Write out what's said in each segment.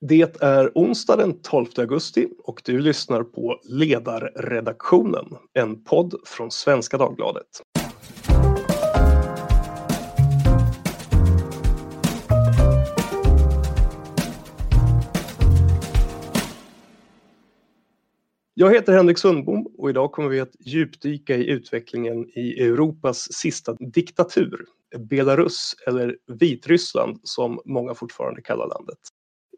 Det är onsdag den 12 augusti och du lyssnar på Ledarredaktionen, en podd från Svenska Dagbladet. Jag heter Henrik Sundbom och idag kommer vi att djupdyka i utvecklingen i Europas sista diktatur, Belarus eller Vitryssland som många fortfarande kallar landet.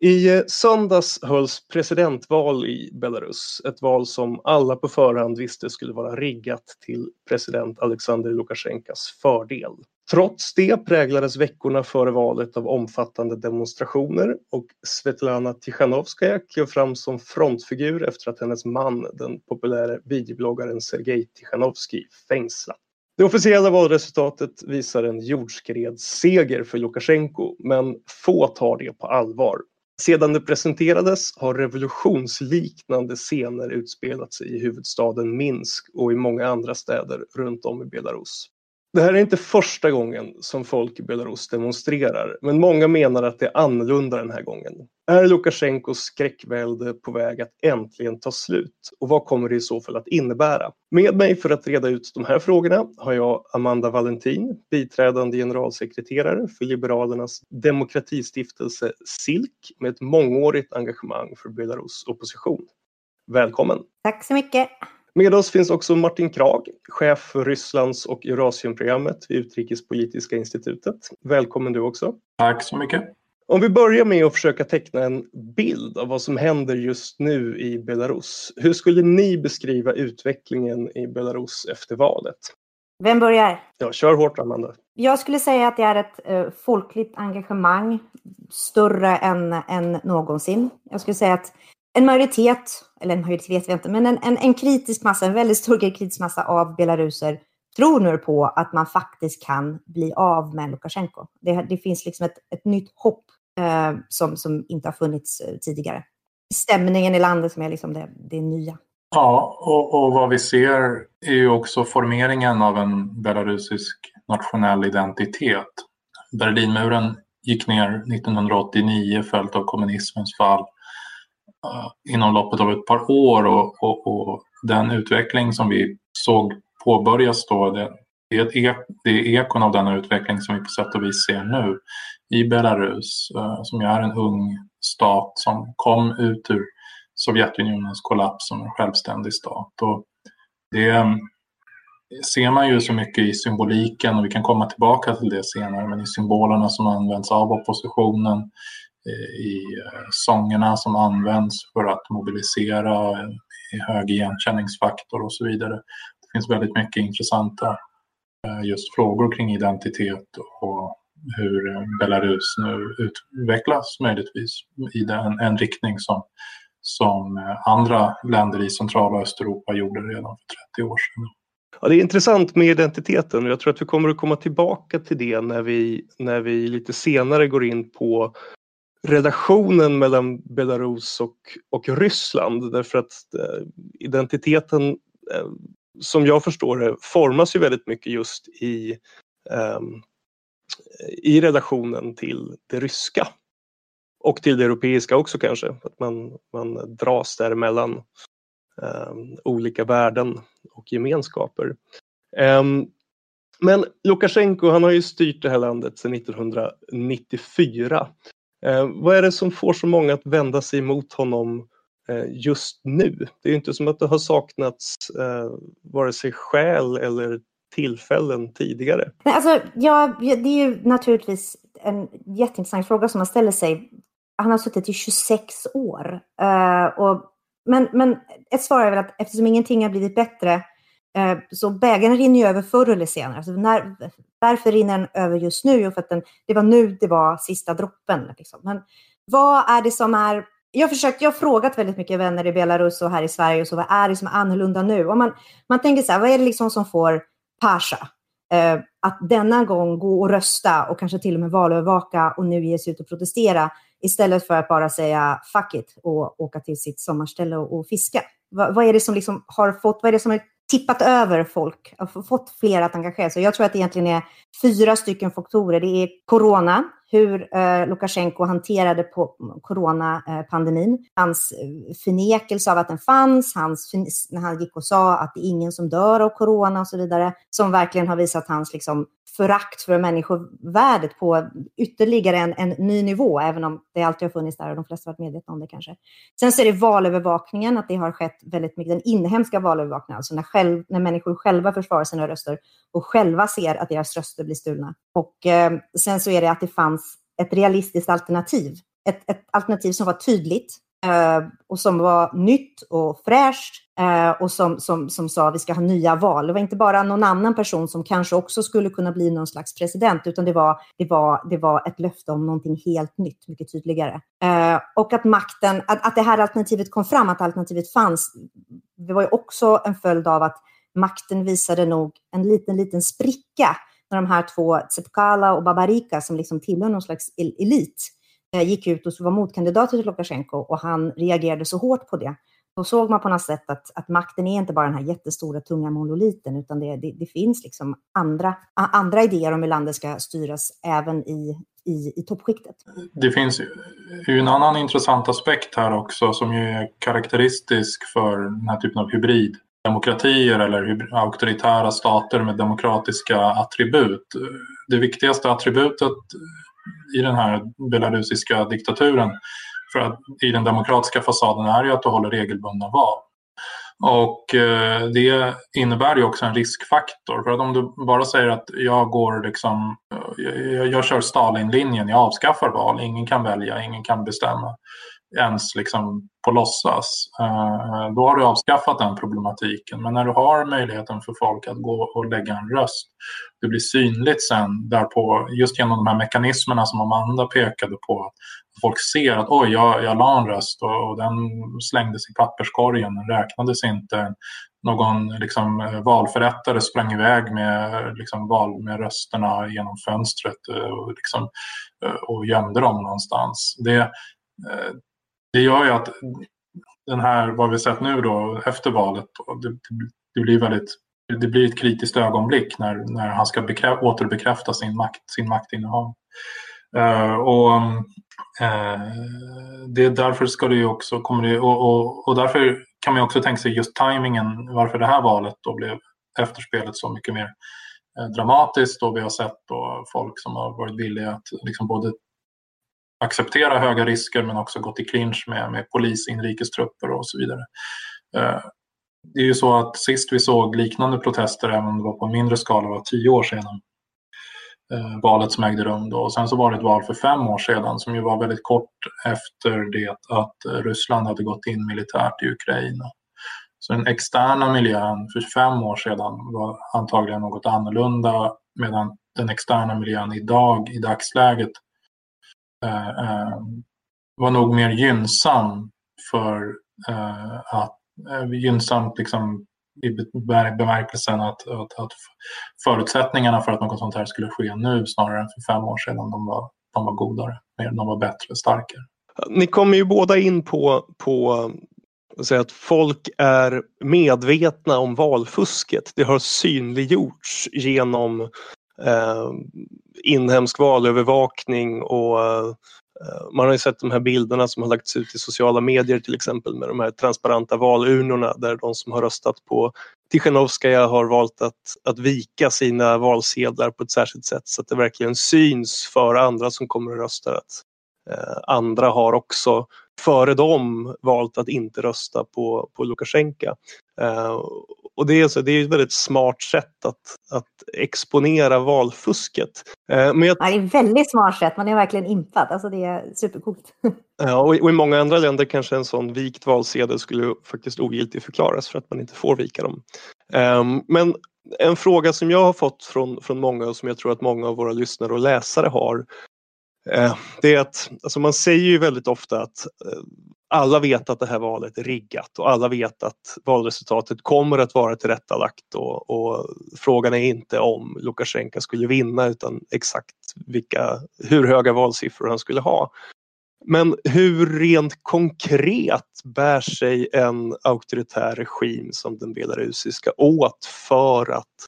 I eh, söndags hölls presidentval i Belarus, ett val som alla på förhand visste skulle vara riggat till president Alexander Lukasjenkos fördel. Trots det präglades veckorna före valet av omfattande demonstrationer och Svetlana Tichanovskaja klev fram som frontfigur efter att hennes man, den populära videobloggaren Sergej Tichanovsky, fängslats. Det officiella valresultatet visar en jordskredsseger för Lukasjenko, men få tar det på allvar. Sedan det presenterades har revolutionsliknande scener utspelat sig i huvudstaden Minsk och i många andra städer runt om i Belarus. Det här är inte första gången som folk i Belarus demonstrerar, men många menar att det är annorlunda den här gången. Är Lukasjenkos skräckvälde på väg att äntligen ta slut? Och vad kommer det i så fall att innebära? Med mig för att reda ut de här frågorna har jag Amanda Valentin, biträdande generalsekreterare för Liberalernas demokratistiftelse SILK med ett mångårigt engagemang för Belarus opposition. Välkommen! Tack så mycket! Med oss finns också Martin Krag, chef för Rysslands och Eurasienprogrammet vid Utrikespolitiska institutet. Välkommen du också. Tack så mycket. Om vi börjar med att försöka teckna en bild av vad som händer just nu i Belarus. Hur skulle ni beskriva utvecklingen i Belarus efter valet? Vem börjar? Ja, kör hårt Amanda. Jag skulle säga att det är ett eh, folkligt engagemang större än, än någonsin. Jag skulle säga att en majoritet, eller en majoritet vet vi inte, men en, en, en, kritisk massa, en väldigt stor kritisk massa av belaruser tror nu på att man faktiskt kan bli av med Lukasjenko. Det, det finns liksom ett, ett nytt hopp eh, som, som inte har funnits eh, tidigare. Stämningen i landet som är liksom det, det nya. Ja, och, och, vad vi ser är ju också formeringen av en belarusisk nationell identitet. Berlinmuren gick ner 1989 följt av kommunismens fall. Eh, inom loppet av ett par år och, och, och den utveckling som vi såg påbörjas då, det, det, är ett det är ekon av den utveckling som vi på sätt och vis ser nu i Belarus eh, som ju är en ung stat som kom ut ur Sovjetunionens kollaps som en självständig stat. Och det eh, ser man ju så mycket i symboliken och vi kan komma tillbaka till det senare men i symbolerna som används av oppositionen Eh, i eh, sångerna som används för att mobilisera eh, i hög igenkänningsfaktor och så vidare. Det finns väldigt mycket intressanta just frågor kring identitet och hur Belarus nu utvecklas möjligtvis i den, en riktning som, som andra länder i centrala och Östeuropa gjorde redan för 30 år sedan. Ja, det är intressant med identiteten och jag tror att vi kommer att komma tillbaka till det när vi, när vi lite senare går in på relationen mellan Belarus och, och Ryssland därför att eh, identiteten eh, som jag förstår det formas ju väldigt mycket just i, eh, i relationen till det ryska och till det europeiska också kanske, att man, man dras däremellan eh, olika värden och gemenskaper. Ehm, men Lukasjenko han har ju styrt det här landet sedan 1994 Eh, vad är det som får så många att vända sig mot honom eh, just nu? Det är ju inte som att det har saknats eh, vare sig skäl eller tillfällen tidigare. Nej, alltså, ja, det är ju naturligtvis en jätteintressant fråga som man ställer sig. Han har suttit i 26 år. Eh, och, men, men ett svar är väl att eftersom ingenting har blivit bättre Eh, så bägaren rinner ju över förr eller senare. Alltså när, varför rinner den över just nu? Jo, för att den, det var nu det var sista droppen. Liksom. Men vad är det som är... Jag har, försökt, jag har frågat väldigt mycket vänner i Belarus och här i Sverige. Och så, vad är det som är annorlunda nu? Och man, man tänker så här, vad är det liksom som får Pasha eh, att denna gång gå och rösta och kanske till och med valövervaka och nu ge sig ut och protestera istället för att bara säga fuck it och åka till sitt sommarställe och, och fiska? Va, vad är det som liksom har fått, vad är det som är tippat över folk, fått fler att engagera sig. Jag tror att det egentligen är fyra stycken faktorer. Det är corona, hur eh, Lukasjenko hanterade på coronapandemin. Eh, hans eh, förnekelse av att den fanns, hans, när han gick och sa att det är ingen som dör av corona och så vidare, som verkligen har visat hans liksom, förakt för människovärdet på ytterligare en, en ny nivå, även om det alltid har funnits där och de flesta varit medvetna om det kanske. Sen så är det valövervakningen, att det har skett väldigt mycket, den inhemska valövervakningen, alltså när, själv, när människor själva försvarar sina röster och själva ser att deras röster blir stulna. Och eh, sen så är det att det fanns ett realistiskt alternativ, ett, ett alternativ som var tydligt, eh, och som var nytt och fräscht eh, och som, som, som sa att vi ska ha nya val. Det var inte bara någon annan person som kanske också skulle kunna bli någon slags president, utan det var, det var, det var ett löfte om någonting helt nytt, mycket tydligare. Eh, och att makten, att, att det här alternativet kom fram, att alternativet fanns, det var ju också en följd av att makten visade nog en liten, liten spricka när de här två, Tsepkala och Babarika, som liksom tillhör någon slags elit, eh, gick ut och var motkandidater till Lukasjenko och han reagerade så hårt på det. Då såg man på något sätt att, att makten är inte bara den här jättestora tunga monoliten utan det, det, det finns liksom andra, andra idéer om hur landet ska styras även i, i, i toppskiktet. Det finns ju en annan intressant aspekt här också som ju är karaktäristisk för den här typen av hybrid, demokratier eller auktoritära stater med demokratiska attribut. Det viktigaste attributet i den här belarusiska diktaturen för att i den demokratiska fasaden är ju att du håller regelbundna val. Och eh, det innebär ju också en riskfaktor. För att om du bara säger att jag går liksom, eh, jag, jag kör Stalinlinjen, jag avskaffar val, ingen kan välja, ingen kan bestämma ens liksom på låtsas. Eh, då har du avskaffat den problematiken. Men när du har möjligheten för folk att gå och lägga en röst, det blir synligt sen därpå, just genom de här mekanismerna som Amanda pekade på. Folk ser att oj, jag, jag la en röst och, och den slängdes i papperskorgen, den räknades inte. Någon liksom, valförrättare sprang iväg med, liksom, val, med rösterna genom fönstret eh, och, liksom, eh, och gömde dem någonstans. Det, det gör ju att den här, vad vi sett nu då efter valet, det, det blir väldigt det blir ett kritiskt ögonblick när, när han ska bekrä, återbekräfta sin, makt, sin maktinnehav. Uh, och, uh, det är därför ska det också, kommer det, och, och, och, därför kan man också tänka sig just tajmingen varför det här valet då blev efterspelet så mycket mer eh, dramatiskt och vi har sett då folk som har varit villiga att liksom både acceptera höga risker men också gått i clinch med, med polis, inrikestrupper och så vidare. Eh, det är ju så att sist vi såg liknande protester, även om det var på en mindre skala, var tio år sedan. Eh, valet som ägde rum då. Och sen så var det ett val för fem år sedan som ju var väldigt kort efter det att eh, Ryssland hade gått in militärt i Ukraina. Så den externa miljön för fem år sedan var antagligen något annorlunda medan den externa miljön idag, i dagsläget, Eh, eh, var nog mer gynnsam för eh, att eh, gynnsamt liksom i bemärkelsen att, att, att, förutsättningarna för att något sånt här skulle ske nu snarare än för fem år sedan, de var, de var godare, de var bättre, starkare. Ni kommer ju båda in på, på säga att folk är medvetna om valfusket. Det har synliggjorts genom eh, inhemsk valövervakning och eh, man har ju sett de här bilderna som har lagts ut i sociala medier till exempel med de här transparenta valurnorna där de som har röstat på Tichanovskaja har valt att, att vika sina valsedlar på ett särskilt sätt så att det verkligen syns för andra som kommer att rösta att eh, andra har också före dem valt att inte rösta på, på Lukasjenko. Eh, och det är, så, det är ett väldigt smart sätt att, att exponera valfusket. Eh, men jag... ja, det är ett väldigt smart sätt, man är verkligen impad. Alltså det är supercoolt. ja, och, i många andra länder kanske en sån vikt valsedel skulle faktiskt ogiltig förklaras för att man inte får vika dem. Um, men en fråga som jag har fått från, från många och som jag tror att många av våra lyssnare och läsare har Eh, det är att alltså man säger ju väldigt ofta att eh, alla vet att det här valet är riggat och alla vet att valresultatet kommer att vara tillrättalagt och, och frågan är inte om Lukasjenko skulle vinna utan exakt vilka, hur höga valsiffror han skulle ha. Men hur rent konkret bär sig en auktoritär regim som den belarusiska åt för att,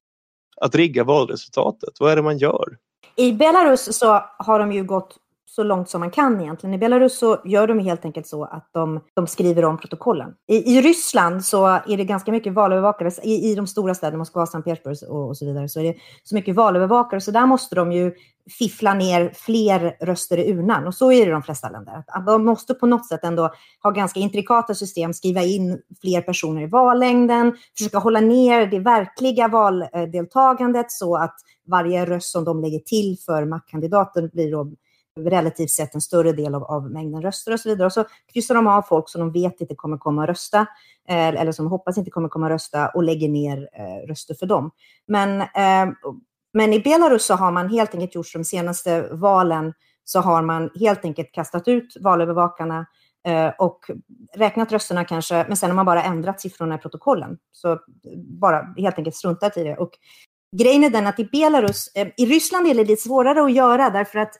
att rigga valresultatet? Vad är det man gör? I Belarus så har de ju gått så långt som man kan egentligen. I Belarus så gör de helt enkelt så att de, de skriver om protokollen. I, I, Ryssland så är det ganska mycket valövervakare. I, i de stora städerna, Moskva, Sankt Petersburg och, och, så vidare, så är det så mycket valövervakare. Så där måste de ju fiffla ner fler röster i urnan. Och så är det i de flesta länder. De måste på något sätt ändå ha ganska intrikata system, skriva in fler personer i vallängden, försöka hålla ner det verkliga valdeltagandet så att varje röst som de lägger till för maktkandidaten blir då relativt sett en större del av, av mängden röster och så vidare. Och så kryssar de av folk som de vet inte kommer komma att rösta, eh, eller som hoppas inte kommer komma att rösta och lägger ner eh, röster för dem. Men, eh, men i Belarus så har man helt enkelt gjort de senaste valen så har man helt enkelt kastat ut valövervakarna eh, och räknat rösterna kanske, men sen har man bara ändrat siffrorna i protokollen. Så eh, bara helt enkelt struntat i det. Och grejen är den att i Belarus, eh, i Ryssland är det lite svårare att göra därför att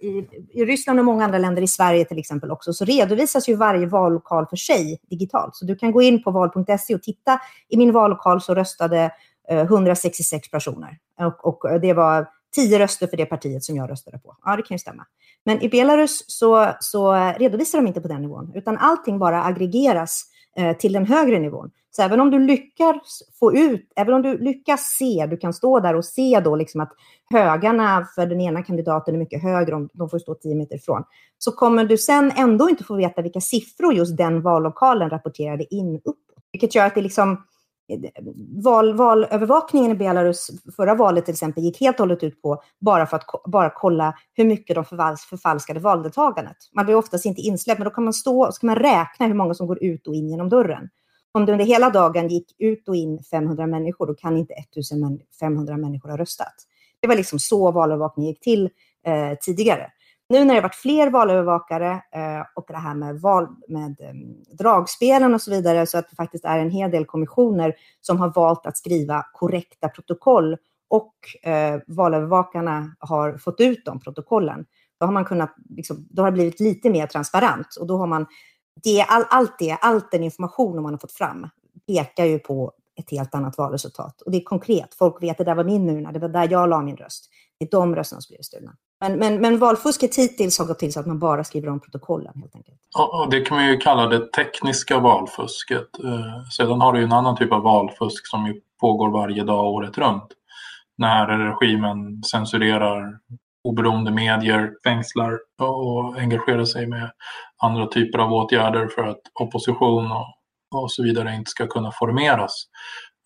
i, i Ryssland och många andra länder, i Sverige till exempel också, så redovisas ju varje vallokal för sig digitalt. Så du kan gå in på val.se och titta. I min vallokal så röstade 166 personer och, och, det var tio röster för det partiet som jag röstade på. Ja, det kan ju stämma. Men i Belarus så, så redovisar de inte på den nivån, utan allting bara aggregeras eh, till den högre nivån. Så även om du lyckas få ut, även om du lyckas se, du kan stå där och se då liksom att högarna för den ena kandidaten är mycket högre, om de får stå 10 meter ifrån, så kommer du sen ändå inte få veta vilka siffror just den vallokalen rapporterade in uppåt. Vilket gör att det liksom, val, valövervakningen i Belarus förra valet till exempel gick helt och hållet ut på bara för att bara kolla hur mycket de förfalskade valdeltagandet. Man blir oftast inte insläppt, men då kan man stå och ska man räkna hur många som går ut och in genom dörren om det under hela dagen gick ut och in 500 människor, då kan inte 1500 människor ha röstat. Det var liksom så valövervakningen gick till eh, tidigare. Nu när det varit fler valövervakare eh, och det här med, val, med eh, dragspelen och så vidare, så att det faktiskt är en hel del kommissioner som har valt att skriva korrekta protokoll och eh, valövervakarna har fått ut de protokollen, då har man kunnat, liksom, då har det blivit lite mer transparent och då har man det, all, allt det, all den information man har fått fram pekar ju på ett helt annat valresultat. Och det är konkret. Folk vet att det där var min urna, det var där jag la min röst. Det är de rösterna som blir stulna. Men, men, men valfusket hittills har gått till så att man bara skriver om protokollen helt enkelt. Ja, det kan man ju kalla det tekniska valfusket. Eh, sedan har du en annan typ av valfusk som ju pågår varje dag året runt. När regimen censurerar oberoende medier fängslar och engagerar sig med andra typer av åtgärder för att opposition och, och så vidare inte ska kunna formeras.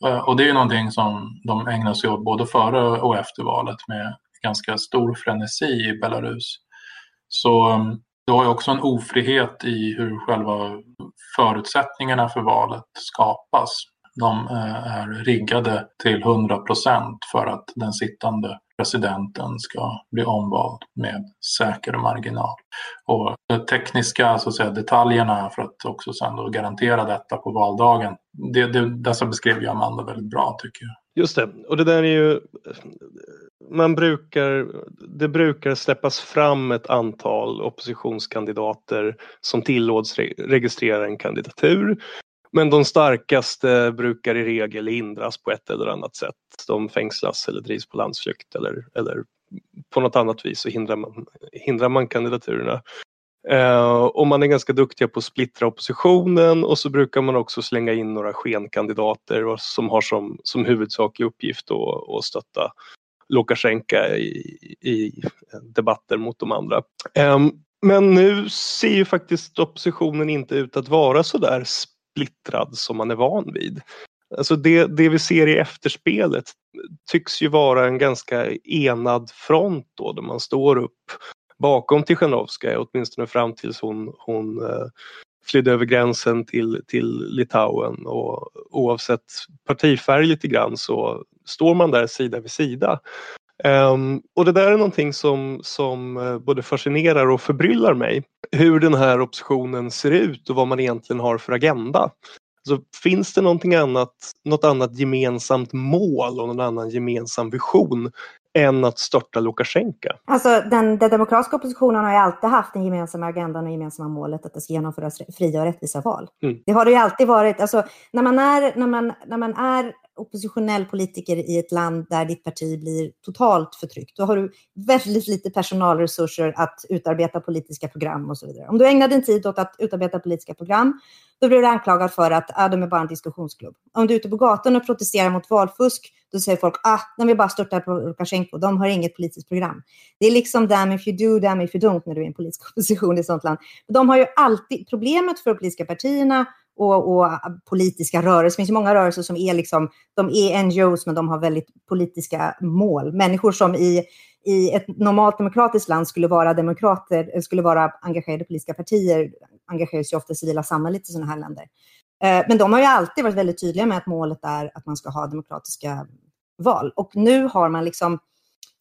Eh, och det är ju någonting som de ägnar sig åt både före och efter valet med ganska stor frenesi i Belarus. Så um, du har ju också en ofrihet i hur själva förutsättningarna för valet skapas. De eh, är riggade till 100 procent för att den sittande presidenten ska bli omvald med säker marginal. Och de tekniska så att säga, detaljerna för att också sen då garantera detta på valdagen, det, det, dessa beskrev ju Amanda väldigt bra tycker jag. Just det, och det där är ju man brukar, det brukar släppas fram ett antal oppositionskandidater som tillåts registrera en kandidatur. Men de starkaste brukar i regel hindras på ett eller annat sätt. De fängslas eller drivs på landsflykt eller, eller på något annat vis så hindrar man, hindrar man kandidaturerna. Eh, och man är ganska duktiga på att splittra oppositionen och så brukar man också slänga in några skenkandidater som har som, som huvudsaklig uppgift att, stötta Lukasjenko i, i debatter mot de andra. Eh, men nu ser ju faktiskt oppositionen inte ut att vara så där splittrad som man är van vid. Alltså det, det vi ser i efterspelet tycks ju vara en ganska enad front då, där man står upp bakom Tichanovskaja, åtminstone fram tills hon, hon eh, flydde över gränsen till, till Litauen och oavsett partifärg lite grann så står man där sida vid sida. Um, och det där är någonting som, som uh, både fascinerar och förbryllar mig. Hur den här oppositionen ser ut och vad man egentligen har för agenda. Så finns det någonting annat, något annat gemensamt mål och någon annan gemensam vision än att störta Lukasjenko? Alltså den, den demokratiska oppositionen har ju alltid haft den gemensamma agendan och gemensamma målet att det ska genomföras fria och rättvisa val. Mm. Det har det ju alltid varit. Alltså, när, man är, när, man, när man är oppositionell politiker i ett land där ditt parti blir totalt förtryckt, då har du väldigt lite personalresurser att utarbeta politiska program och så vidare. Om du ägnar din tid åt att utarbeta politiska program, då blir du anklagad för att ah, de är bara en diskussionsklubb. Om du är ute på gatan och protesterar mot valfusk, då säger folk ah, de vill bara störta på Lukasjenko, de har inget politiskt program. Det är liksom damn if you do, damn if you don't när du är en politisk opposition i ett sådant land. De har ju alltid, problemet för de politiska partierna och, och, politiska rörelser. Det finns ju många rörelser som är liksom, de är NGOs men de har väldigt politiska mål. Människor som i, i ett normalt demokratiskt land skulle vara demokrater, eh, skulle vara engagerade i politiska partier, engagerar sig ofta i civila samhället i sådana här länder. Eh, men de har ju alltid varit väldigt tydliga med att målet är att man ska ha demokratiska val. Och nu har man liksom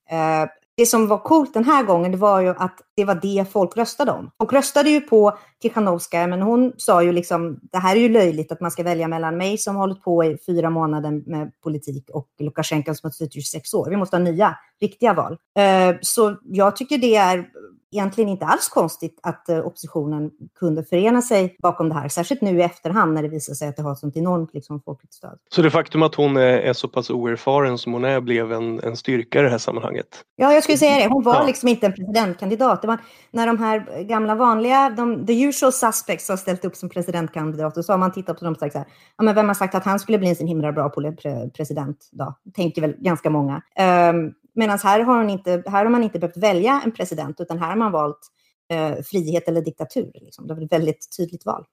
eh, det som var coolt den här gången, det var ju att det var det folk röstade om. Folk röstade ju på Tichanovskaja, men hon sa ju liksom, det här är ju löjligt att man ska välja mellan mig som har hållit på i fyra månader med politik och Lukasjenko som har suttit i 26 år. Vi måste ha nya, riktiga val. Eh, så jag tycker det är egentligen inte alls konstigt att eh, oppositionen kunde förena sig bakom det här, särskilt nu i efterhand när det visar sig att det har ett sånt enormt liksom, folkligt stöd. Så det faktum att hon är, så pass oerfaren som hon är blev en, en styrka i det här sammanhanget? Ja, jag skulle säga det. Hon var ja. liksom inte en presidentkandidat. Det var när de här gamla vanliga, de, the usual suspects har ställt upp som presidentkandidat och så har man tittat på dem och sagt så här, ja men vem har sagt att han skulle bli en så himla bra president då? Tänker väl ganska många. Ehm, um, Medan här har, hon inte, här har man inte behövt välja en president, utan här har man valt eh, frihet eller diktatur. Liksom. Det var ett väldigt tydligt val.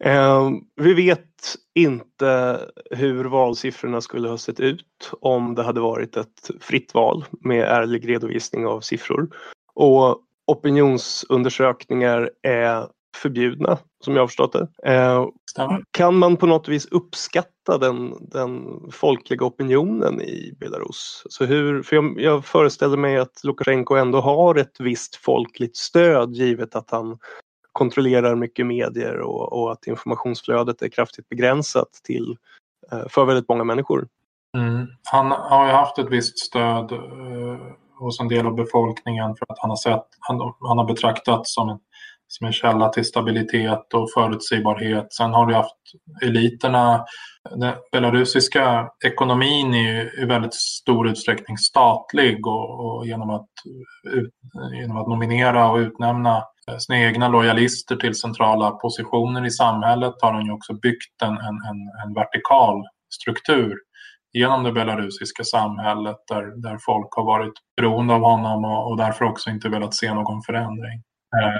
Eh, vi vet inte hur valsiffrorna skulle ha sett ut om det hade varit ett fritt val med ärlig redovisning av siffror. Och opinionsundersökningar är förbjudna som jag har förstått det. Eh, kan man på något vis uppskatta den, den folkliga opinionen i Belarus? Så hur, för jag, jag föreställer mig att Lukasjenko ändå har ett visst folkligt stöd givet att han kontrollerar mycket medier och, och att informationsflödet är kraftigt begränsat till, eh, för väldigt många människor. Mm. Han har ju haft ett visst stöd eh, hos en del av befolkningen för att han har, sett, han, han har betraktats som en som en källa till stabilitet och förutsägbarhet. Sen har du haft eliterna. Den belarusiska ekonomin är i väldigt stor utsträckning statlig och, och genom, att, ut, genom att nominera och utnämna sina egna lojalister till centrala positioner i samhället har han ju också byggt en, en, en vertikal struktur genom det belarusiska samhället där, där folk har varit beroende av honom och, och därför också inte velat se någon förändring.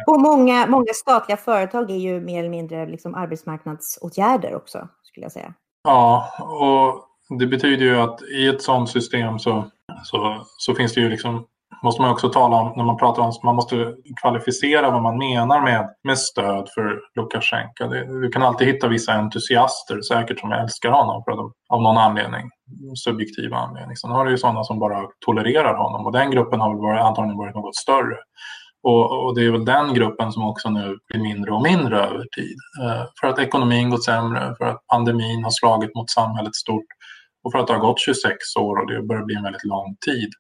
Och många, många statliga företag är ju mer eller mindre liksom arbetsmarknadsåtgärder också, skulle jag säga. Ja, och det betyder ju att i ett sådant system så, så, så finns det ju liksom måste man också tala om, när man pratar om, man måste kvalificera vad man menar med, med stöd för Lukasjenko. Det, du kan alltid hitta vissa entusiaster säkert som älskar honom för att, av någon anledning, subjektiva anledning. Sen liksom. har det ju sådana som bara tolererar honom och den gruppen har väl varit, antagligen varit något större. Och, och, det är väl den gruppen som också nu blir mindre och mindre över tid. Eh, för att ekonomin gått sämre, för att pandemin har slagit mot samhället stort och för att det har gått 26 år och det börjar bli en väldigt lång tid.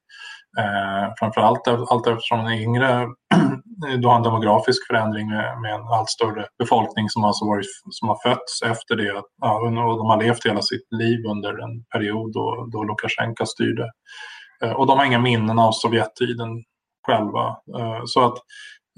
Eh, framförallt allt eftersom den är yngre, du har en demografisk förändring med, med, en allt större befolkning som, alltså varit, som har fötts efter det. Ja, och de har levt hela sitt liv under en period då, då Lukasjenko styrde. Eh, och de har inga minnen av Sovjettiden själva. Eh, så att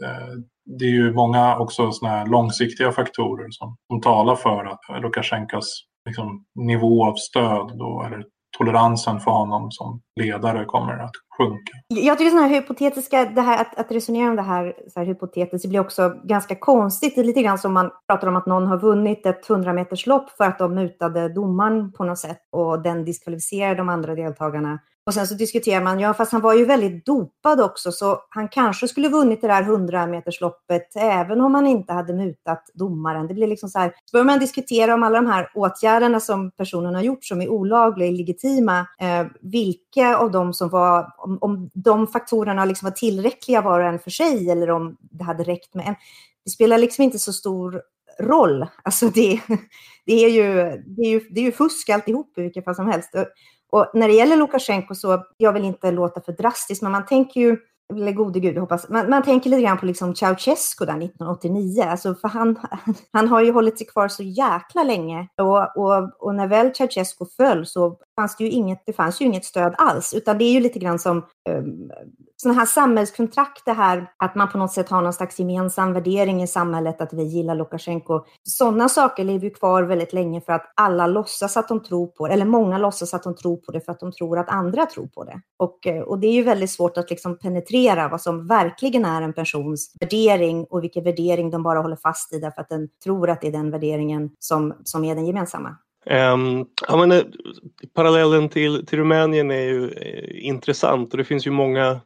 eh, det är ju många också såna här långsiktiga faktorer som, som talar för att Lukasjenkos liksom, nivå av stöd då, eller toleransen för honom som ledare kommer att sjunka. Jag tycker sådana här hypotetiska, det här, att, att resonera om det här, så här hypotetiskt, det blir också ganska konstigt. Det är lite grann som man pratar om att någon har vunnit ett 100-meterslopp för att de mutade domaren på något sätt och den diskvalificerar de andra deltagarna och sen så diskuterar man, ja fast han var ju väldigt dopad också så han kanske skulle vunnit det där 100 metersloppet även om han inte hade mutat domaren. Det blir liksom så här, så börjar man diskutera om alla de här åtgärderna som personen har gjort som är olagliga, illegitima, eh, vilka av dem som var, om, om de faktorerna liksom var tillräckliga var och en för sig eller om det hade räckt med en. Det spelar liksom inte så stor roll. Alltså det, det, är, ju, det, är, ju, det är ju fusk alltihop i vilket fall som helst. Och när det gäller Lukasjenko så, jag vill inte låta för drastiskt, men man tänker ju eller gode gud, hoppas. Man, man tänker lite grann på liksom Ceausescu där 1989, alltså för han, han har ju hållit sig kvar så jäkla länge. Och, och, och när väl Ceausescu föll så fanns det ju inget, det fanns ju inget stöd alls, utan det är ju lite grann som ehm, um, sådana här samhällskontrakt, det här att man på något sätt har någon slags gemensam värdering i samhället, att vi gillar Lukasjenko. Sådana saker lever ju kvar väldigt länge för att alla låtsas att de tror på det, eller många låtsas att de tror på det för att de tror att andra tror på det. Och, eh, och det är ju väldigt svårt att liksom penetrera vad som verkligen är en persons värdering och vilken värdering de bara håller fast i därför att den tror att det är den värderingen som, som är den gemensamma. Um, ja, men, eh, parallellen till, till Rumänien är ju eh, intressant och det finns ju många,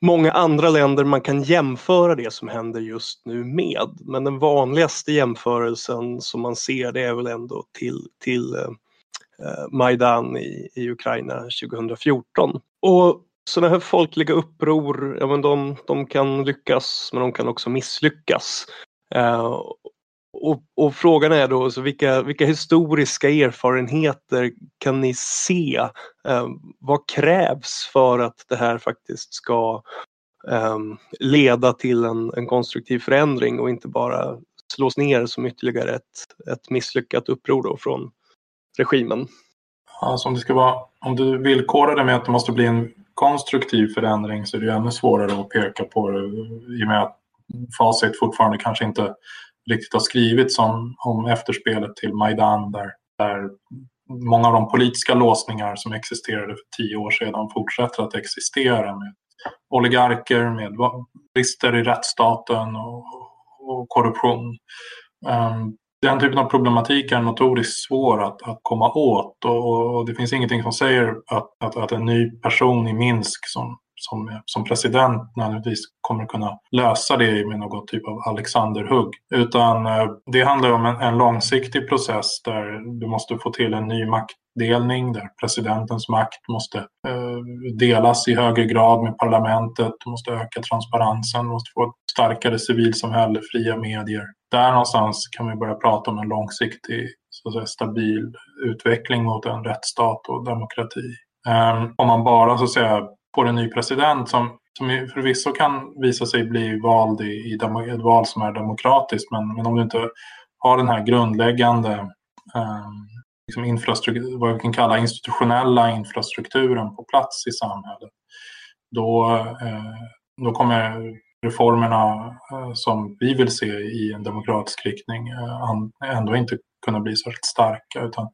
många andra länder man kan jämföra det som händer just nu med. Men den vanligaste jämförelsen som man ser det är väl ändå till, till uh, Majdan i, i Ukraina 2014. Och sådana här folkliga uppror, ja, men de, de kan lyckas men de kan också misslyckas. Uh, och, och, frågan är då så vilka, vilka historiska erfarenheter kan ni se? Eh, vad krävs för att det här faktiskt ska eh, leda till en, en, konstruktiv förändring och inte bara slås ner som ytterligare ett, ett misslyckat uppror då från regimen? Alltså om, det ska vara, om du villkorar det med att det måste bli en konstruktiv förändring så är det ännu svårare att peka på det i och med att facit fortfarande kanske inte riktigt har skrivits om, om efterspelet till Majdan där, där många av de politiska låsningar som existerade för tio år sedan fortsätter att existera med oligarker, med brister i rättsstaten och, och korruption. Um, den typen av problematik är notoriskt svår att, att komma åt och, och, det finns ingenting som säger att, att, att en ny person i Minsk som som, som president nödvändigtvis kommer kunna lösa det med någon typ av Alexanderhugg. Utan eh, det handlar om en, en långsiktig process där du måste få till en ny maktdelning där presidentens makt måste eh, delas i högre grad med parlamentet, du måste öka transparensen, du måste få ett starkare civilsamhälle, fria medier. Där någonstans kan vi börja prata om en långsiktig så att säga, stabil utveckling mot en rättsstat och demokrati. Eh, om man bara så att säga får en ny president som, som förvisso kan visa sig bli vald i, i ett val som är demokratiskt. Men, men om du inte har den här grundläggande eh, liksom infrastruktur, vad vi kan kalla institutionella infrastrukturen på plats i samhället. Då, eh, då kommer reformerna eh, som vi vill se i en demokratisk riktning eh, ändå inte kunna bli särskilt starka. Utan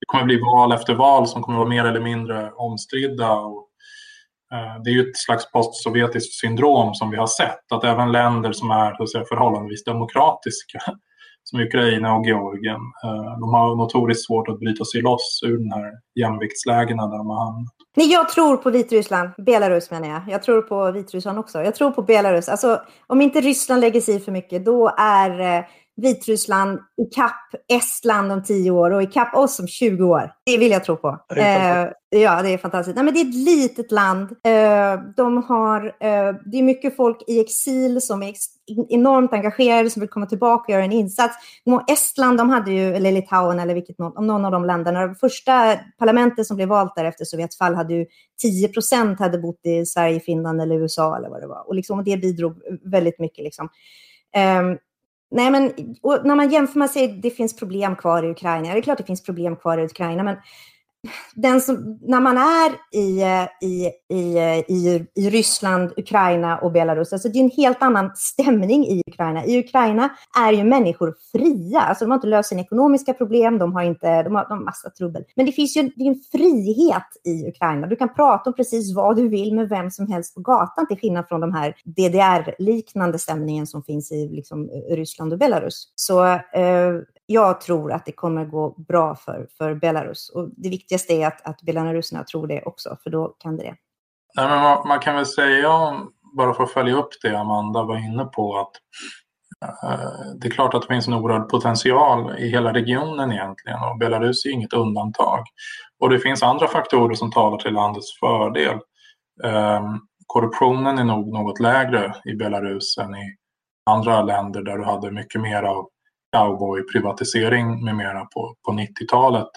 det kommer bli val efter val som kommer vara mer eller mindre omstridda och Eh, det är ju ett slags postsovjetiskt syndrom som vi har sett. Att även länder som är så att säga, förhållandevis demokratiska som Ukraina och Georgien. Eh, de har notoriskt svårt att bryta sig loss ur den här jämviktslägena där de har hamnat. Nej, jag tror på Vitryssland, Belarus menar jag. Jag tror på Vitryssland också. Jag tror på Belarus. Alltså, om inte Ryssland lägger sig i för mycket, då är eh, Vitryssland i kapp Estland om 10 år och i kapp oss om 20 år. Det vill jag tro på. Det eh, ja, det är fantastiskt. Nej, men det är ett litet land. Eh, de har, eh, det är mycket folk i exil som är enormt engagerade, som vill komma tillbaka och göra en insats. Estland, de hade ju, eller Litauen eller vilket, om någon av de länderna, det första parlamentet som blev valt där efter Sovjets fall hade ju 10 procent hade bott i Sverige, Finland eller USA eller vad det var. Och, liksom, och det bidrog väldigt mycket. Liksom. Nej, men när man jämför, man säger det finns problem kvar i Ukraina. Det är klart det finns problem kvar i Ukraina, men den som, när man är i, eh, i, i, eh, i, i Ryssland, Ukraina och Belarus, alltså det är en helt annan stämning i Ukraina. I Ukraina är ju människor fria, alltså de har inte löst sina ekonomiska problem, de har inte, de har, de har massa trubbel. Men det finns ju det en frihet i Ukraina. Du kan prata om precis vad du vill med vem som helst på gatan, till skillnad från de här DDR-liknande stämningen som finns i liksom, Ryssland och Belarus. Så eh, jag tror att det kommer gå bra för, för Belarus. Och det viktigaste är att, att belaruserna tror det också, för då kan det det. Nej, men man, man, kan väl säga, bara för att följa upp det Amanda var inne på, att eh, det är klart att det finns en oerhörd potential i hela regionen egentligen och Belarus är inget undantag. Och det finns andra faktorer som talar till landets fördel. Eh, korruptionen är nog något lägre i Belarus än i andra länder där du hade mycket mer av cowboyprivatisering med mera på, på 90-talet.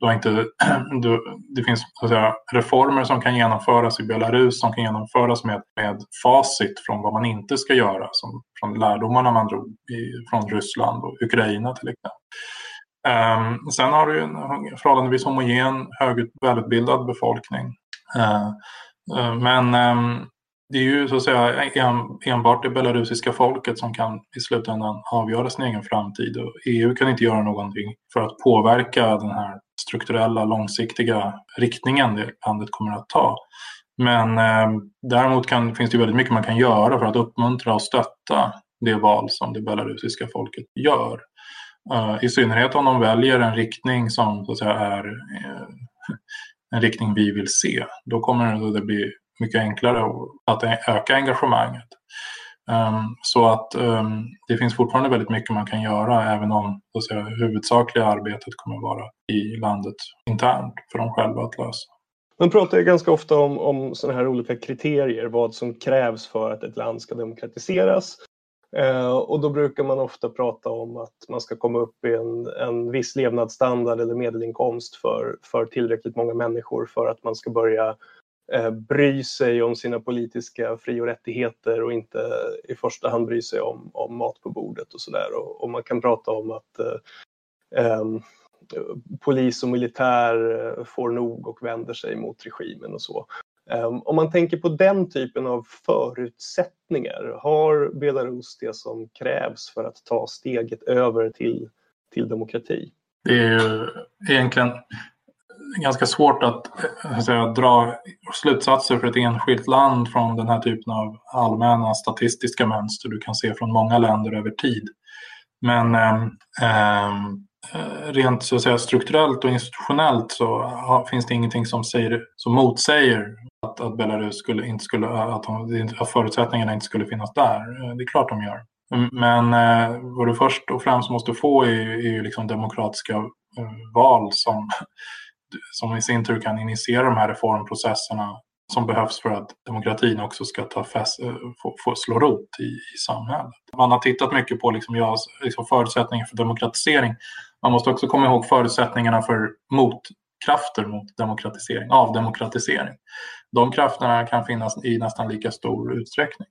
du inte, du, det finns säga, reformer som kan genomföras i Belarus som kan genomföras med, med facit från vad man inte ska göra, som, från lärdomarna man drog i, från Ryssland och Ukraina till exempel. Um, sen har du en förhållandevis homogen, hög, välutbildad befolkning. Uh, uh, men um, det är ju så att säga en, enbart det belarusiska folket som kan i slutändan avgöra sin egen framtid. Och EU kan inte göra någonting för att påverka den här strukturella, långsiktiga riktningen det landet kommer att ta. Men eh, däremot kan, finns det väldigt mycket man kan göra för att uppmuntra och stötta det val som det belarusiska folket gör. Eh, I synnerhet om de väljer en riktning som så att säga, är eh, en riktning vi vill se. Då kommer det bli mycket enklare att öka engagemanget. Ehm, så att ehm, det finns fortfarande väldigt mycket man kan göra även om så att säga, huvudsakliga arbetet kommer vara i landet internt för dem själva att lösa. Man pratar ju ganska ofta om, om sådana här olika kriterier, vad som krävs för att ett land ska demokratiseras. Eh, och då brukar man ofta prata om att man ska komma upp i en, en viss levnadsstandard eller medelinkomst för, för tillräckligt många människor för att man ska börja eh, bry sig om sina politiska fri och rättigheter och inte i första hand bry sig om, om mat på bordet och sådär. Och, och, man kan prata om att eh, eh, polis och militär eh, får nog och vänder sig mot regimen och så. Ehm, om man tänker på den typen av förutsättningar, har Belarus det som krävs för att ta steget över till, till demokrati? Det är ju egentligen ganska svårt att, eh, att säga, dra slutsatser för ett enskilt land från den här typen av allmänna statistiska mönster du kan se från många länder över tid. Men ehm, ehm, eh, rent så att säga, strukturellt och institutionellt så finns det ingenting som, säger, som motsäger att, att Belarus skulle, inte skulle, att, de, att förutsättningarna inte skulle finnas där. Eh, det är klart de gör. Mm, men eh, vad du först och främst måste få är, är liksom demokratiska eh, val som som i sin tur kan initiera de här reformprocesserna som behövs för att demokratin också ska ta fäst, eh, få, få slå rot i, i samhället. Man har tittat mycket på liksom, ja, liksom förutsättningar för demokratisering. Man måste också komma ihåg förutsättningarna för motkrafter mot demokratisering, avdemokratisering. De krafterna kan finnas i nästan lika stor utsträckning.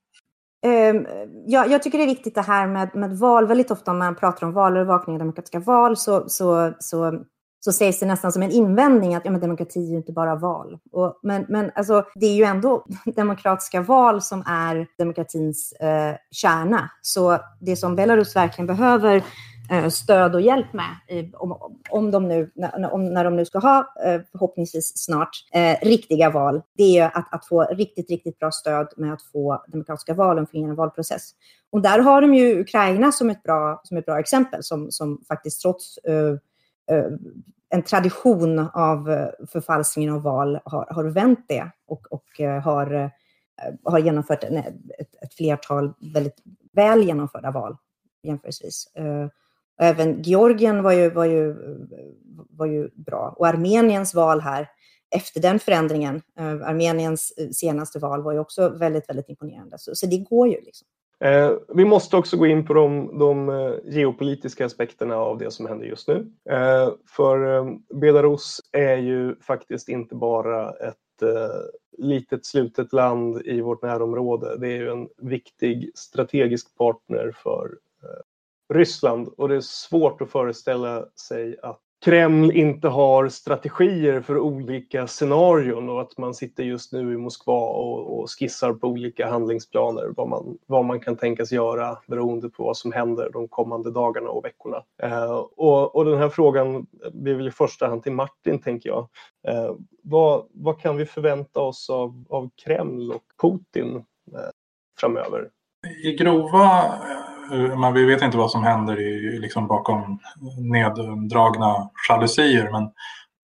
Um, ja, jag tycker det är viktigt det här med, med val. Väldigt ofta när man pratar om valövervakning och demokratiska val så, så, så så sägs det nästan som en invändning att ja, men demokrati är ju inte bara val. Och, men men alltså, det är ju ändå demokratiska val som är demokratins eh, kärna. Så det som Belarus verkligen behöver eh, stöd och hjälp med, eh, om, om de nu, när, om, när de nu ska ha, eh, förhoppningsvis snart, eh, riktiga val, det är att, att få riktigt, riktigt bra stöd med att få demokratiska val och en fungerande valprocess. Och där har de ju Ukraina som ett bra, som ett bra exempel, som, som faktiskt trots Eh, Eh, en tradition av eh, förfalskningen förfalskning av val har, har vänt det och, och eh, har, har genomfört en, ett, ett flertal väldigt väl genomförda val jämförelsevis. Även Georgien var ju, var, ju, var ju bra och Armeniens val här efter den förändringen, Armeniens senaste val var ju också väldigt, väldigt imponerande. Så, så det går ju. Liksom. Eh, vi måste också gå in på de, de eh, geopolitiska aspekterna av det som händer just nu. Eh, för eh, Belarus är ju faktiskt inte bara ett eh, litet slutet land i vårt närområde. Det är ju en viktig strategisk partner för eh, Ryssland och det är svårt att föreställa sig att Kreml inte har strategier för olika scenarion och att man sitter just nu i Moskva och, och skissar på olika handlingsplaner vad man, vad man kan tänkas göra beroende på vad som händer de kommande dagarna och veckorna. Eh, och, och, den här frågan blir väl i första hand till Martin, tänker jag. Eh, vad, vad kan vi förvänta oss av, av Kreml och Putin eh, framöver? I grova Eh, men vi vet inte vad som händer i, liksom bakom neddragna jalusier men,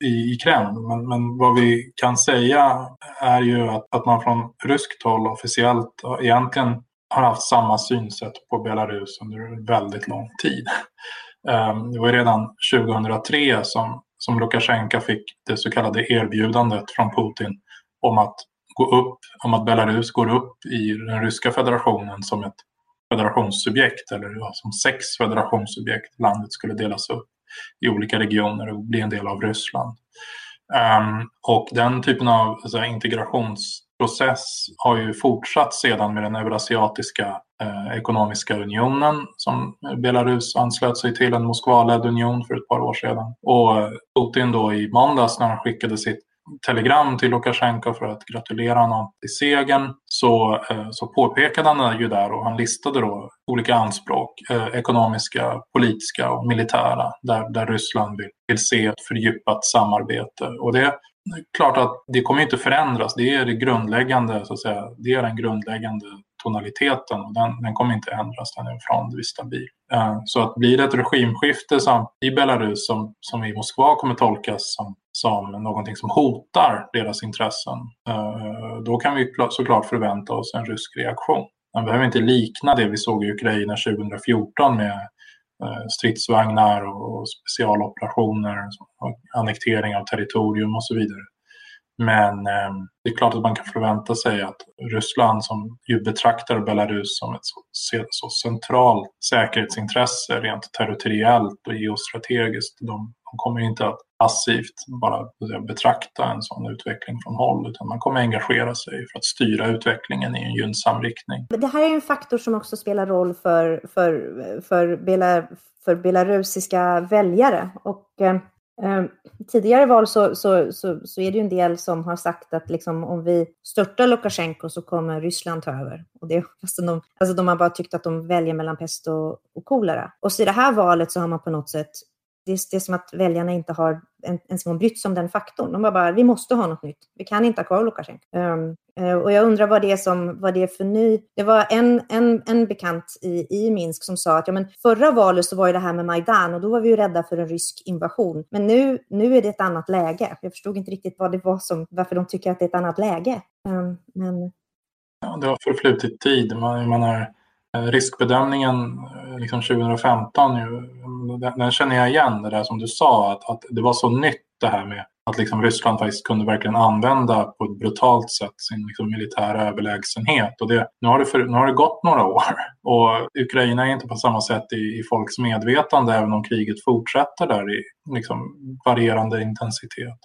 i, i Kreml. Men, men vad vi kan säga är ju att, att man från ryskt håll officiellt egentligen har haft samma synsätt på Belarus under väldigt lång tid. Ehm, det var redan 2003 som, som Lukasjenko fick det så kallade erbjudandet från Putin om att gå upp, om att Belarus går upp i den ryska federationen som ett federationssubjekt eller ja, som sex federationssubjekt landet skulle delas upp. i olika regioner och bli en del av Ryssland. Um, och den typen av alltså, integrationsprocess har ju fortsatt sedan med den Eurasiatiska eh, ekonomiska unionen som Belarus anslöt sig till, en Moskvaledd union för ett par år sedan. Och eh, Putin då i måndags när han skickade sitt telegram till Lukasjenko för att gratulera honom till segern så, eh, så påpekade han ju där och han listade då olika anspråk, eh, ekonomiska, politiska och militära, där, där Ryssland vill, vill se ett fördjupat samarbete. Och det är klart att det kommer inte förändras, det är det grundläggande, så att säga, det är den grundläggande tonaliteten och den, den kommer inte ändras, den är förhållandevis stabil. Eh, så att blir det ett regimskifte som, i Belarus som, som i Moskva kommer tolkas som, som någonting som hotar deras intressen, eh, då kan vi såklart förvänta oss en rysk reaktion. Den behöver inte likna det vi såg i Ukraina 2014 med eh, stridsvagnar och specialoperationer, annektering av territorium och så vidare. Men eh, det är klart att man kan förvänta sig att Ryssland som ju betraktar Belarus som ett så, så centralt säkerhetsintresse rent territoriellt och geostrategiskt. De, de kommer inte att passivt bara betrakta en sån utveckling från håll utan man kommer engagera sig för att styra utvecklingen i en gynnsam riktning. Det här är en faktor som också spelar roll för, för, för, Bela, för belarusiska väljare. Och, eh, Ehm, tidigare val så, så, så, så, är det ju en del som har sagt att liksom, om vi störtar Lukasjenko så kommer Ryssland ta över. Och det, alltså de, alltså de har bara tyckt att de väljer mellan pest och, och kolera. Och så i det här valet så har man på något sätt det är, det är som att väljarna inte har ens en gång brytt sig om den faktorn. De bara, bara, vi måste ha något nytt. Vi kan inte ha kvar Lukasjenko. Um, och jag undrar vad det är som, vad det är för ny... Det var en, en, en bekant i, i Minsk som sa att ja, men förra valet så var det här med Majdan och då var vi ju rädda för en rysk invasion. Men nu, nu är det ett annat läge. Jag förstod inte riktigt vad det var som, varför de tycker att det är ett annat läge. Um, men... Ja, det har förflutit tid. Man, man har Eh, riskbedömningen eh, liksom 2015, den, den, känner jag igen, det där som du sa, att, att det var så nytt det här med att liksom Ryssland faktiskt kunde verkligen använda på ett brutalt sätt sin liksom militära överlägsenhet. Och det, nu, har det för, nu har det gått några år och Ukraina är inte på samma sätt i, i folks medvetande även om kriget fortsätter där i liksom varierande intensitet.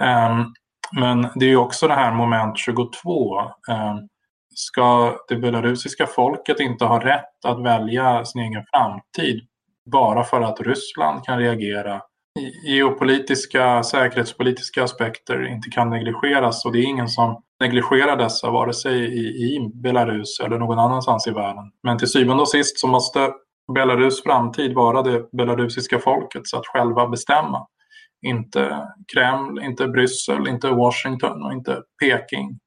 Um, men det är ju också det här moment 22. Um, ehm, ska det belarusiska folket inte ha rätt att välja sin egen framtid bara för att Ryssland kan reagera? Geopolitiska, säkerhetspolitiska aspekter inte kan negligeras och det är ingen som negligerar dessa vare sig i, i Belarus eller någon annanstans i världen. Men till syvende och sist så måste Belarus framtid vara det belarusiska folkets att själva bestämma. Inte Kreml, inte Bryssel, inte Washington och inte Peking.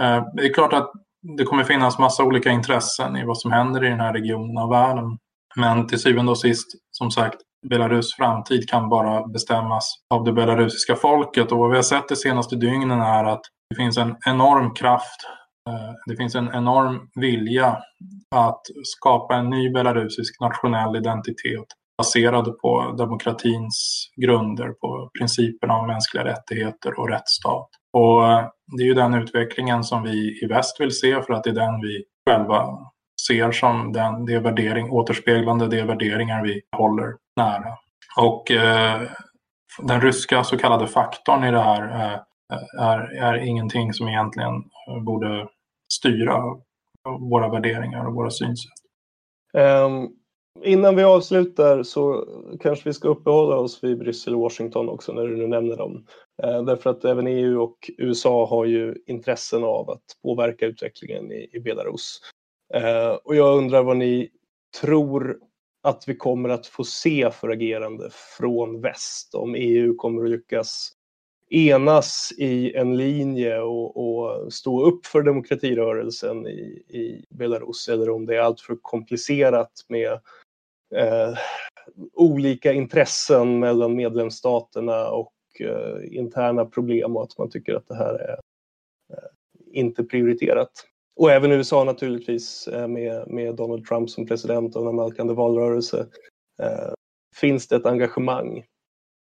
Eh, det är klart att det kommer finnas massa olika intressen i vad som händer i den här regionen av världen. Men till syvende och sist, som sagt, Belarus framtid kan bara bestämmas av det belarusiska folket. Och vad vi har sett de senaste dygnen är att det finns en enorm kraft, eh, det finns en enorm vilja att skapa en ny belarusisk nationell identitet baserad på demokratins grunder, på principerna om mänskliga rättigheter och rättsstat. Och eh, det är ju den utvecklingen som vi i väst vill se för att det är den vi själva ser som den, det värdering, återspeglande de värderingar vi håller nära. Och eh, den ryska så kallade faktorn i det här eh, är, är ingenting som egentligen eh, borde styra våra värderingar och våra synsätt. Um, Innan vi avslutar så kanske vi ska uppehålla oss vid Bryssel och Washington också när du nu nämner dem. Eh, därför att även EU och USA har ju intressen av att påverka utvecklingen i, Belarus. Eh, och jag undrar vad ni tror att vi kommer att få se för agerande från väst om EU kommer att lyckas enas i en linje och, och, stå upp för demokratirörelsen i, i Belarus eller om det är alltför komplicerat med eh, olika intressen mellan medlemsstaterna och eh, interna problem och att man tycker att det här är eh, inte prioriterat. Och även USA naturligtvis eh, med, med Donald Trump som president och en annalkande valrörelse. Eh, finns det ett engagemang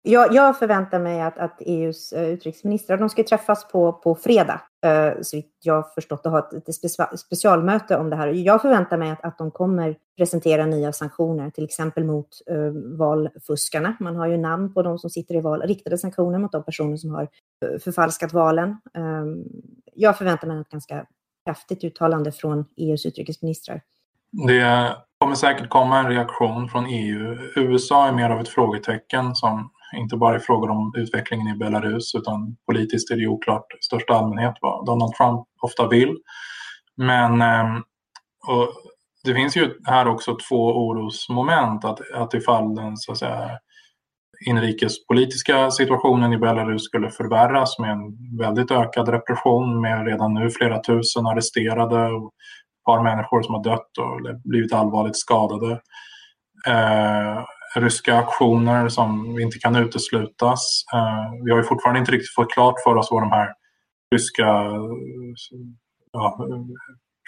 jag, jag förväntar mig att, att EUs eh, utrikesministrar, de ska träffas på, på fredag, eh, så vitt jag har förstått, och ha ett, ett specialmöte om det här. Jag förväntar mig att, att de kommer presentera nya sanktioner, till exempel mot eh, valfuskarna. Man har ju namn på de som sitter i val, riktade sanktioner mot de personer som har eh, förfalskat valen. Ehm, jag förväntar mig ett ganska kraftigt uttalande från EUs utrikesministrar. Det kommer säkert komma en reaktion från EU. USA är mer av ett frågetecken som inte bara i frågor om utvecklingen i Belarus utan politiskt är det oklart i största allmänhet vad Donald Trump ofta vill. Men ehm, det finns ju här också två orosmoment att, att ifall den så att säga, inrikespolitiska situationen i Belarus skulle förvärras med en väldigt ökad repression med redan nu flera tusen arresterade och ett par människor som har dött och blivit allvarligt skadade. Eh, ryska aktioner som inte kan uteslutas. Eh, vi har ju fortfarande inte riktigt fått klart för oss vad de här ryska ja,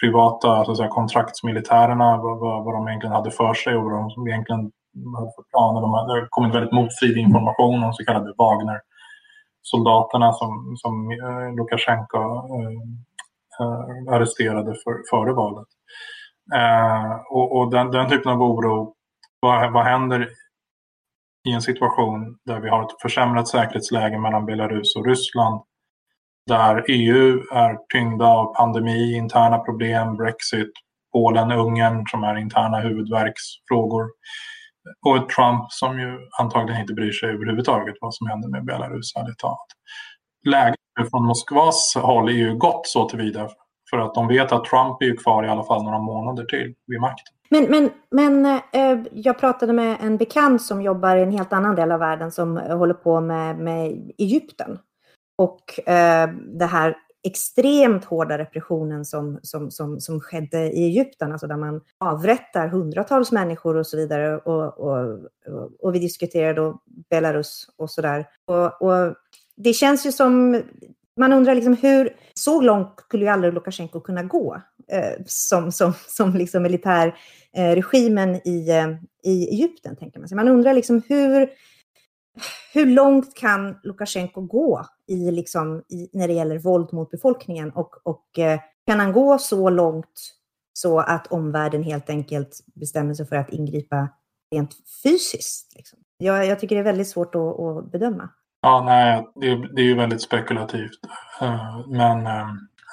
privata så att säga, kontraktsmilitärerna vad, vad, vad de egentligen hade för sig och vad de egentligen hade för planer. De hade kommit väldigt motstridig information om så kallade Wagner-soldaterna som, som eh, Lukasjenko eh, eh, arresterade för, före valet. Eh, och, och den, den, typen av oro, vad, vad händer i en situation där vi har ett försämrat säkerhetsläge mellan Belarus och Ryssland där EU är tyngda av pandemi, interna problem, Brexit, Polen, Ungern som är interna huvudverksfrågor och ett Trump som ju antagligen inte bryr sig överhuvudtaget vad som händer med Belarus, ärligt talat. Läget från Moskvas håll är ju gott så tillvida för att de vet att Trump är ju kvar i alla fall några månader till vid makten. Men, men, men eh, jag pratade med en bekant som jobbar i en helt annan del av världen som håller på med, med Egypten. Och eh, det här extremt hårda repressionen som, som, som, som skedde i Egypten, alltså där man avrättar hundratals människor och så vidare. Och, och, och vi diskuterar då Belarus och så där. Och, och det känns ju som, man undrar liksom hur, så långt skulle ju aldrig Lukasjenko kunna gå eh, som, som, som liksom militär. Eh, regimen i, eh, i Egypten, tänker man sig. Man undrar liksom hur, hur långt kan Lukasjenko gå i, liksom, i, när det gäller våld mot befolkningen? Och, och eh, kan han gå så långt så att omvärlden helt enkelt bestämmer sig för att ingripa rent fysiskt? Liksom? Jag, jag tycker det är väldigt svårt att, att bedöma. Ja, nej, det, är, det är ju väldigt spekulativt. Men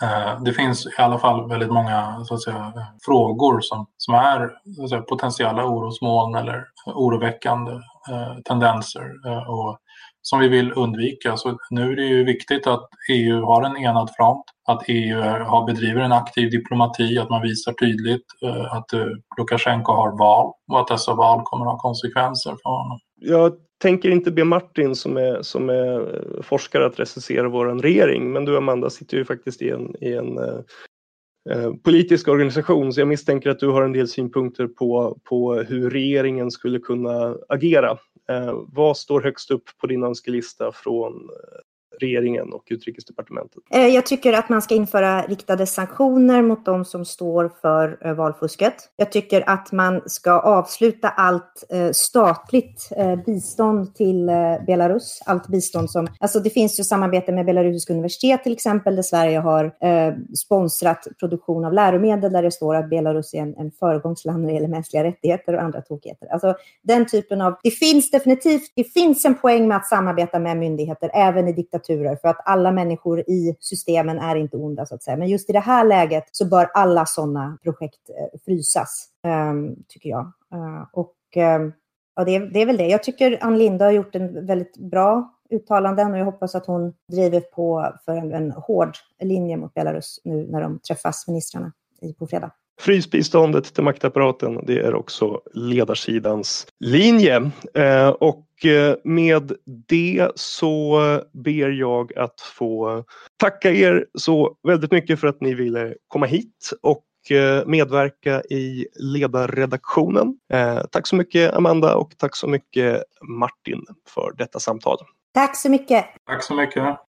Eh, det finns i alla fall väldigt många så att säga, frågor som, som är så att säga, potentiella orosmoln eller oroväckande eh, tendenser. Eh, och som vi vill undvika. Så nu är det ju viktigt att EU har en enad front, att EU har, bedriver en aktiv diplomati, att man visar tydligt eh, att Lukasjenko har val och att dessa val kommer att ha konsekvenser för honom. Jag tänker inte be Martin som är, som är eh, forskare att recensera vår regering, men du Amanda sitter ju faktiskt i en, i en eh, eh, politisk organisation, så jag misstänker att du har en del synpunkter på, på hur regeringen skulle kunna agera. Eh, vad står högst upp på din önskelista från eh, regeringen och utrikesdepartementet? Eh, jag tycker att man ska införa riktade sanktioner mot de som står för eh, valfusket. Jag tycker att man ska avsluta allt eh, statligt bistånd till Belarus. Allt bistånd som, alltså det finns ju samarbete med Belarusiska universitet till exempel, där Sverige har sponsrat produktion av läromedel där det står att Belarus är en, en föregångsland när det gäller mänskliga rättigheter och andra tokigheter. Alltså den typen av, det finns definitivt, det finns en poäng med att samarbeta med myndigheter även i diktatur strukturer för att alla människor i systemen är inte onda så att säga. Men just i det här läget så bör alla sådana projekt eh, frysas, ehm, tycker jag. Eh, och ehm, ja, det, är, det är väl det. Jag tycker Ann Linde har gjort en väldigt bra uttalanden och jag hoppas att hon driver på för en, en hård linje mot Belarus nu när de träffas, ministrarna, på fredag. Frysbiståndet till maktapparaten, det är också ledarsidans linje. Eh, och eh, med det så ber jag att få tacka er så väldigt mycket för att ni ville komma hit och eh, medverka i ledarredaktionen. Tack så mycket Amanda och tack så mycket Martin för detta samtal. Tack så mycket. Tack så mycket.